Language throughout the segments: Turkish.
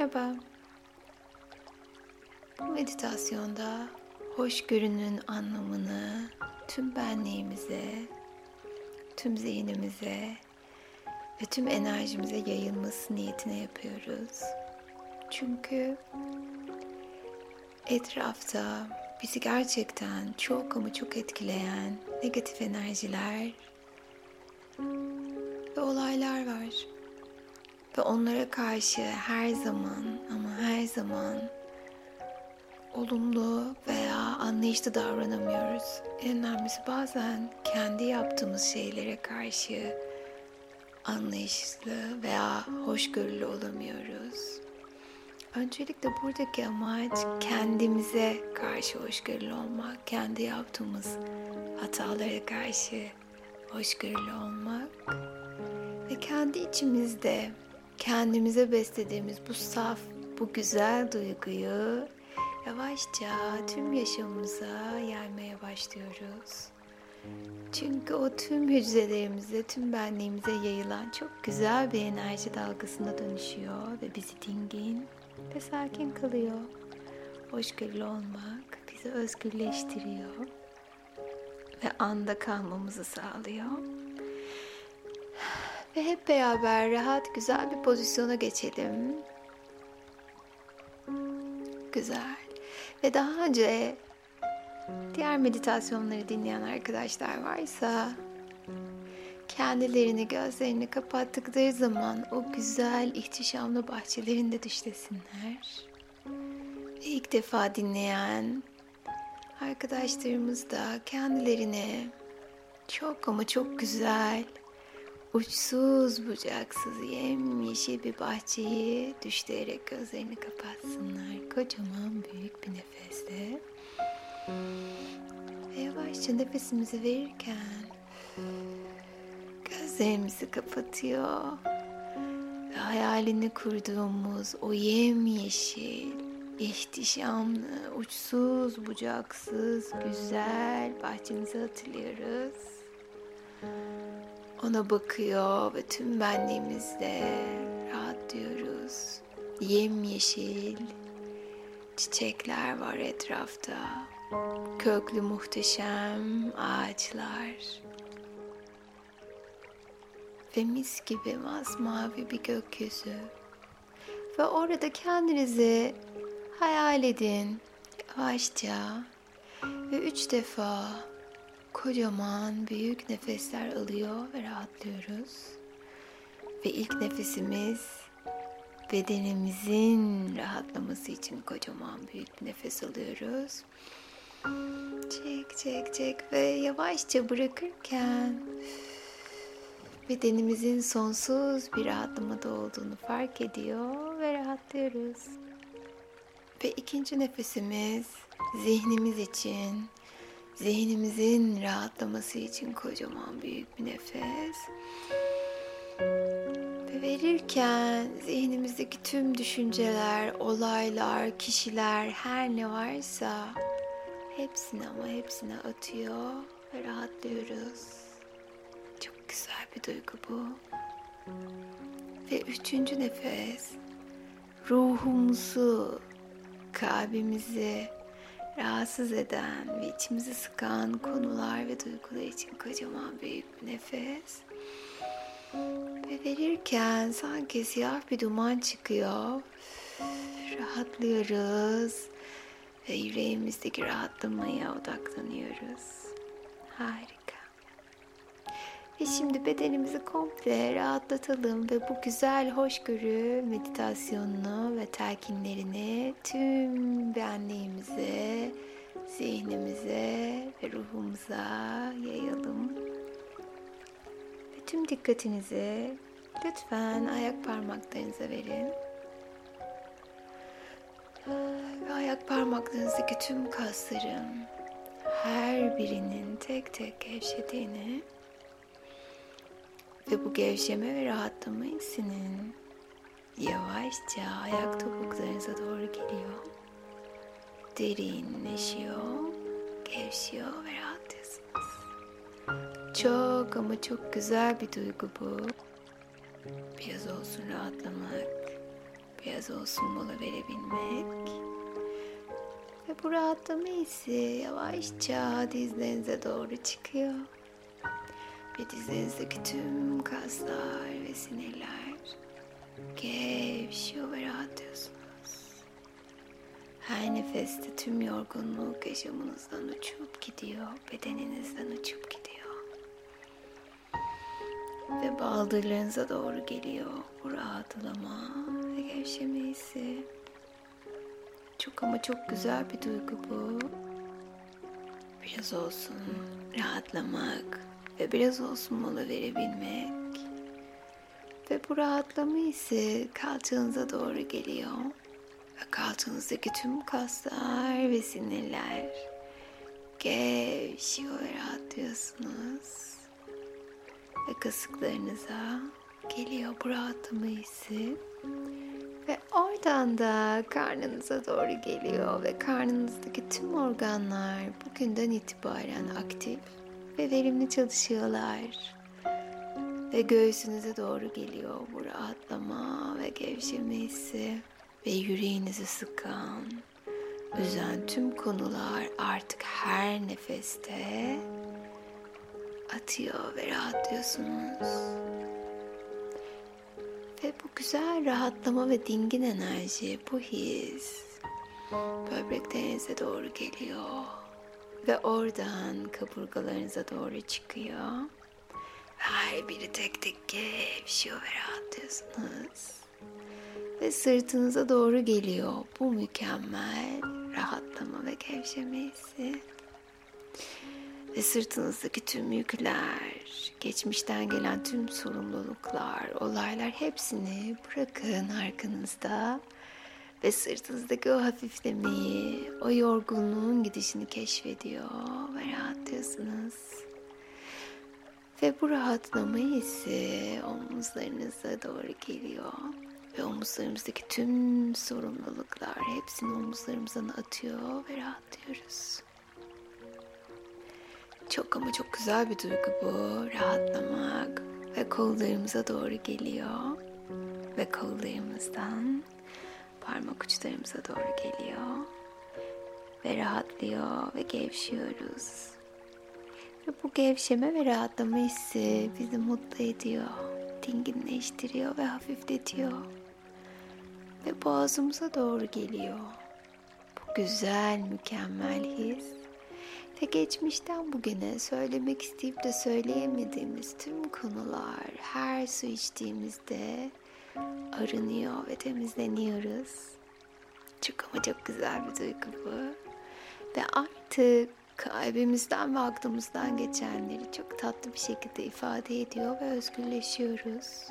Merhaba. Bu meditasyonda hoşgörünün anlamını tüm benliğimize, tüm zihnimize ve tüm enerjimize yayılması niyetine yapıyoruz. Çünkü etrafta bizi gerçekten çok ama çok etkileyen negatif enerjiler ve olaylar var. Ve onlara karşı her zaman ama her zaman olumlu veya anlayışlı davranamıyoruz. En önemlisi bazen kendi yaptığımız şeylere karşı anlayışlı veya hoşgörülü olamıyoruz. Öncelikle buradaki amaç kendimize karşı hoşgörülü olmak, kendi yaptığımız hatalara karşı hoşgörülü olmak ve kendi içimizde kendimize beslediğimiz bu saf, bu güzel duyguyu yavaşça tüm yaşamımıza yaymaya başlıyoruz. Çünkü o tüm hücrelerimize, tüm benliğimize yayılan çok güzel bir enerji dalgasına dönüşüyor ve bizi dingin ve sakin kılıyor. Hoşgörülü olmak bizi özgürleştiriyor ve anda kalmamızı sağlıyor. Ve hep beraber rahat, güzel bir pozisyona geçelim. Güzel. Ve daha önce diğer meditasyonları dinleyen arkadaşlar varsa kendilerini gözlerini kapattıkları zaman o güzel ihtişamlı bahçelerinde düşlesinler. Ve ilk defa dinleyen arkadaşlarımız da kendilerini çok ama çok güzel uçsuz bucaksız yemyeşil bir bahçeyi düşleyerek gözlerini kapatsınlar. Kocaman büyük bir nefesle. Ve yavaşça nefesimizi verirken gözlerimizi kapatıyor. Ve hayalini kurduğumuz o yemyeşil, ihtişamlı, uçsuz bucaksız, güzel bahçemizi hatırlıyoruz. Ona bakıyor ve tüm benliğimizle rahatlıyoruz. Yemyeşil çiçekler var etrafta. Köklü muhteşem ağaçlar. Ve mis gibi masmavi bir gökyüzü. Ve orada kendinizi hayal edin yavaşça ve üç defa kocaman büyük nefesler alıyor ve rahatlıyoruz. Ve ilk nefesimiz bedenimizin rahatlaması için kocaman büyük bir nefes alıyoruz. Çek çek çek ve yavaşça bırakırken bedenimizin sonsuz bir rahatlamada olduğunu fark ediyor ve rahatlıyoruz. Ve ikinci nefesimiz zihnimiz için zihnimizin rahatlaması için kocaman büyük bir nefes. Ve verirken zihnimizdeki tüm düşünceler, olaylar, kişiler, her ne varsa hepsini ama hepsini atıyor ve rahatlıyoruz. Çok güzel bir duygu bu. Ve üçüncü nefes ruhumuzu, kalbimizi, rahatsız eden ve içimizi sıkan konular ve duygular için kocaman büyük bir nefes. Ve verirken sanki siyah bir duman çıkıyor. Rahatlıyoruz ve yüreğimizdeki rahatlamaya odaklanıyoruz. Harika. Ve şimdi bedenimizi komple rahatlatalım ve bu güzel hoşgörü meditasyonunu ve telkinlerini tüm benliğimize, zihnimize ve ruhumuza yayalım. Ve tüm dikkatinizi lütfen ayak parmaklarınıza verin. Ve ayak parmaklarınızdaki tüm kasların her birinin tek tek gevşediğini ve bu gevşeme ve rahatlama hissinin yavaşça ayak topuklarınıza doğru geliyor. Derinleşiyor, gevşiyor ve rahatlıyorsunuz. Çok ama çok güzel bir duygu bu. Biraz olsun rahatlamak, biraz olsun mola verebilmek. Ve bu rahatlama hissi yavaşça dizlerinize doğru çıkıyor. Ve dizlerinizdeki tüm gevşiyor ve rahatlıyorsunuz. Her nefeste tüm yorgunluk yaşamınızdan uçup gidiyor, bedeninizden uçup gidiyor. Ve baldırlarınıza doğru geliyor bu rahatlama ve gevşeme hissi. Çok ama çok güzel bir duygu bu. Biraz olsun rahatlamak ve biraz olsun mola verebilmek. Ve bu rahatlama hissi kalçanıza doğru geliyor. Ve kalçanızdaki tüm kaslar ve sinirler gevşiyor ve rahatlıyorsunuz. Ve kasıklarınıza geliyor bu rahatlama hissi. Ve oradan da karnınıza doğru geliyor ve karnınızdaki tüm organlar bugünden itibaren aktif ve verimli çalışıyorlar. Ve göğsünüze doğru geliyor bu rahatlama ve gevşeme hissi ve yüreğinizi sıkan, üzen tüm konular artık her nefeste atıyor ve rahatlıyorsunuz. Ve bu güzel rahatlama ve dingin enerji, bu his böbreklerinize doğru geliyor. Ve oradan kaburgalarınıza doğru çıkıyor. Her biri tek tek gevşiyor ve rahatlıyorsunuz. Ve sırtınıza doğru geliyor bu mükemmel rahatlama ve gevşeme hissi. Ve sırtınızdaki tüm yükler, geçmişten gelen tüm sorumluluklar, olaylar hepsini bırakın arkanızda. Ve sırtınızdaki o hafiflemeyi, o yorgunluğun gidişini keşfediyor ve rahatlıyorsunuz. Ve bu rahatlama hissi omuzlarınıza doğru geliyor. Ve omuzlarımızdaki tüm sorumluluklar hepsini omuzlarımızdan atıyor ve rahatlıyoruz. Çok ama çok güzel bir duygu bu. Rahatlamak ve kollarımıza doğru geliyor. Ve kollarımızdan parmak uçlarımıza doğru geliyor. Ve rahatlıyor ve gevşiyoruz. Ve bu gevşeme ve rahatlama hissi bizi mutlu ediyor. Dinginleştiriyor ve hafifletiyor. Ve boğazımıza doğru geliyor. Bu güzel, mükemmel his ve geçmişten bugüne söylemek isteyip de söyleyemediğimiz tüm konular her su içtiğimizde arınıyor ve temizleniyoruz. Çok ama çok güzel bir duygu bu. Ve artık kalbimizden ve aklımızdan geçenleri çok tatlı bir şekilde ifade ediyor ve özgürleşiyoruz.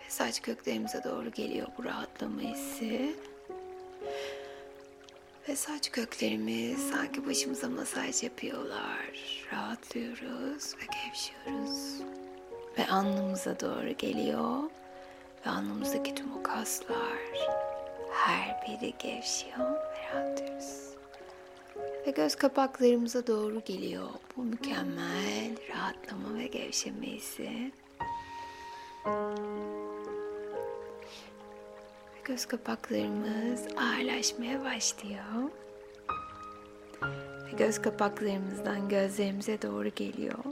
Ve saç köklerimize doğru geliyor bu rahatlama hissi. Ve saç köklerimiz sanki başımıza masaj yapıyorlar. Rahatlıyoruz ve gevşiyoruz. Ve alnımıza doğru geliyor. Ve alnımızdaki tüm o kaslar her biri gevşiyor ve rahatlıyoruz. Ve göz kapaklarımıza doğru geliyor bu mükemmel rahatlama ve gevşeme hissi. göz kapaklarımız ağırlaşmaya başlıyor. Ve göz kapaklarımızdan gözlerimize doğru geliyor.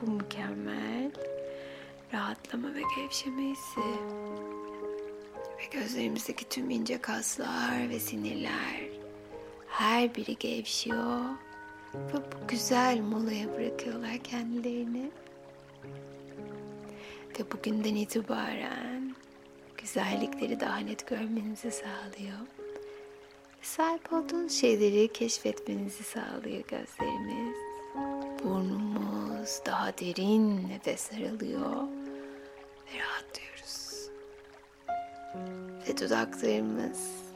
Bu mükemmel rahatlama ve gevşeme hissi. Ve gözlerimizdeki tüm ince kaslar ve sinirler her biri gevşiyor. Ve bu güzel molaya bırakıyorlar kendilerini. Ve bugünden itibaren güzellikleri daha net görmenizi sağlıyor. Sahip olduğunuz şeyleri keşfetmenizi sağlıyor gözlerimiz. Burnumuz daha derin nefes alıyor ve rahatlıyoruz. Ve dudaklarımız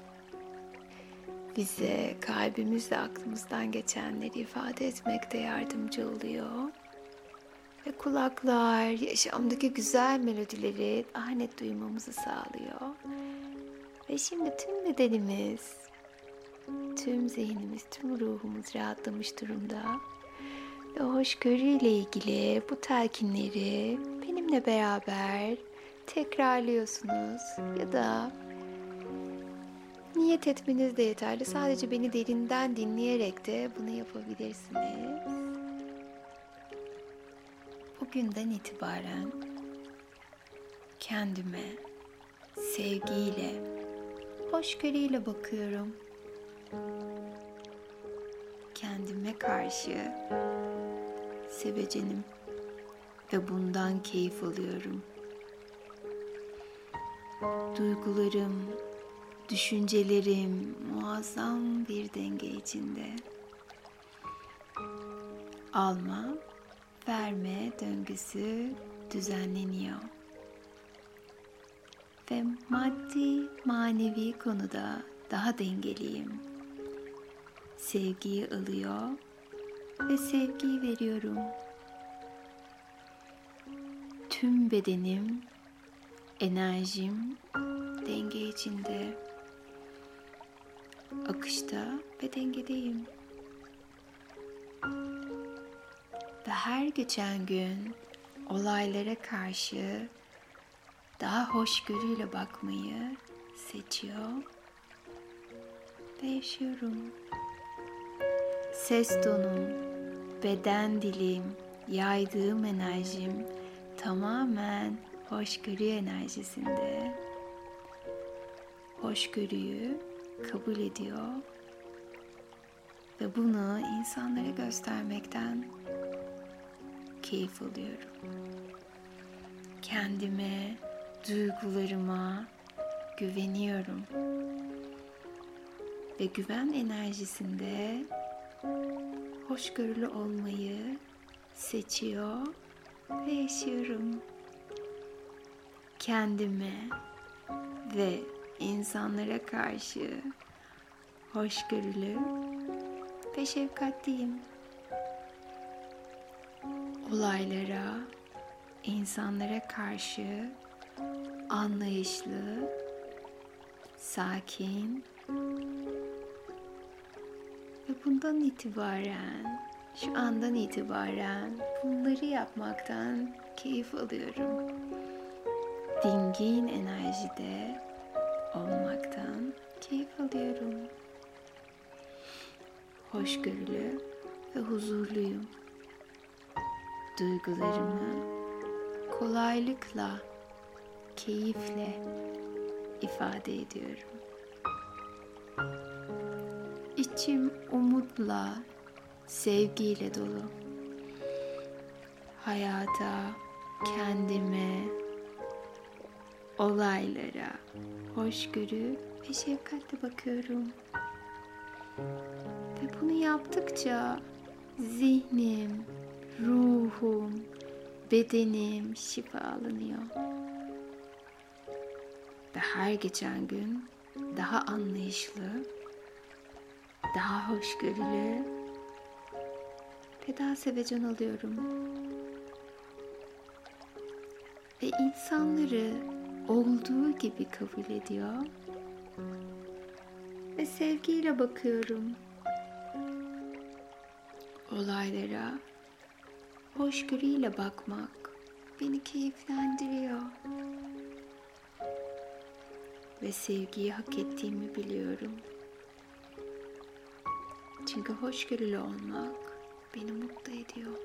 bize kalbimizle aklımızdan geçenleri ifade etmekte yardımcı oluyor. Ve kulaklar yaşamdaki güzel melodileri daha net duymamızı sağlıyor. Ve şimdi tüm bedenimiz, tüm zihnimiz, tüm ruhumuz rahatlamış durumda. Ve hoşgörüyle ilgili bu telkinleri benimle beraber tekrarlıyorsunuz ya da niyet etmeniz de yeterli. Sadece beni derinden dinleyerek de bunu yapabilirsiniz. Bugünden itibaren kendime sevgiyle, hoşgörüyle bakıyorum. Kendime karşı sevecenim ve bundan keyif alıyorum. Duygularım, düşüncelerim muazzam bir denge içinde. Alma, verme döngüsü düzenleniyor. Ve maddi, manevi konuda daha dengeliyim. Sevgiyi alıyor ve sevgiyi veriyorum. Tüm bedenim, enerjim denge içinde. Akışta ve dengedeyim. Ve her geçen gün olaylara karşı daha hoşgörüyle bakmayı seçiyor ve yaşıyorum. Ses tonum, beden dilim, yaydığım enerjim tamamen hoşgörü enerjisinde. Hoşgörüyü kabul ediyor ve bunu insanlara göstermekten keyif alıyorum. Kendime, duygularıma güveniyorum. Ve güven enerjisinde hoşgörülü olmayı seçiyor ve yaşıyorum. Kendime ve insanlara karşı hoşgörülü ve şefkatliyim. Olaylara, insanlara karşı anlayışlı, sakin ve bundan itibaren, şu andan itibaren bunları yapmaktan keyif alıyorum. Dingin enerjide olmaktan keyif alıyorum. Hoşgörülü ve huzurluyum. Duygularımı kolaylıkla, keyifle ifade ediyorum. İçim umutla, sevgiyle dolu. Hayata, kendime, olaylara hoşgörü ve şefkatle bakıyorum. Ve bunu yaptıkça zihnim, ruhum, bedenim şifalanıyor. Ve her geçen gün daha anlayışlı, daha hoşgörülü ve daha sevecen oluyorum. Ve insanları olduğu gibi kabul ediyor ve sevgiyle bakıyorum. Olaylara hoşgörüyle bakmak beni keyiflendiriyor. Ve sevgiyi hak ettiğimi biliyorum. Çünkü hoşgörülü olmak beni mutlu ediyor.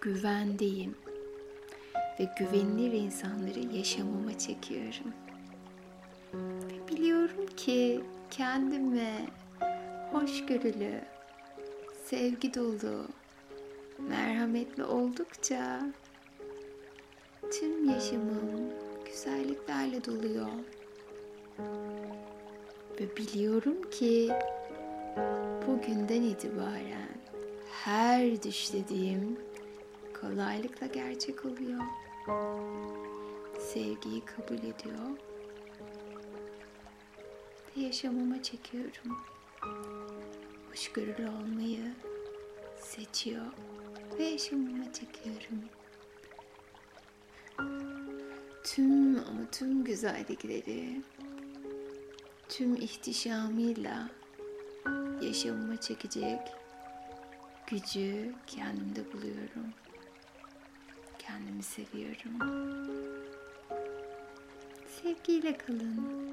Güvendeyim ve güvenilir insanları yaşamama çekiyorum. Ve biliyorum ki kendime hoşgörülü, sevgi dolu, merhametli oldukça tüm yaşamım güzelliklerle doluyor. Ve biliyorum ki bugünden itibaren her düşlediğim kolaylıkla gerçek oluyor. Sevgiyi kabul ediyor ve yaşamıma çekiyorum. Hoşgörülü olmayı seçiyor ve yaşamıma çekiyorum. Tüm ama tüm güzellikleri tüm ihtişamıyla yaşamıma çekecek gücü kendimde buluyorum. Kendimi seviyorum. Sevgiyle kalın.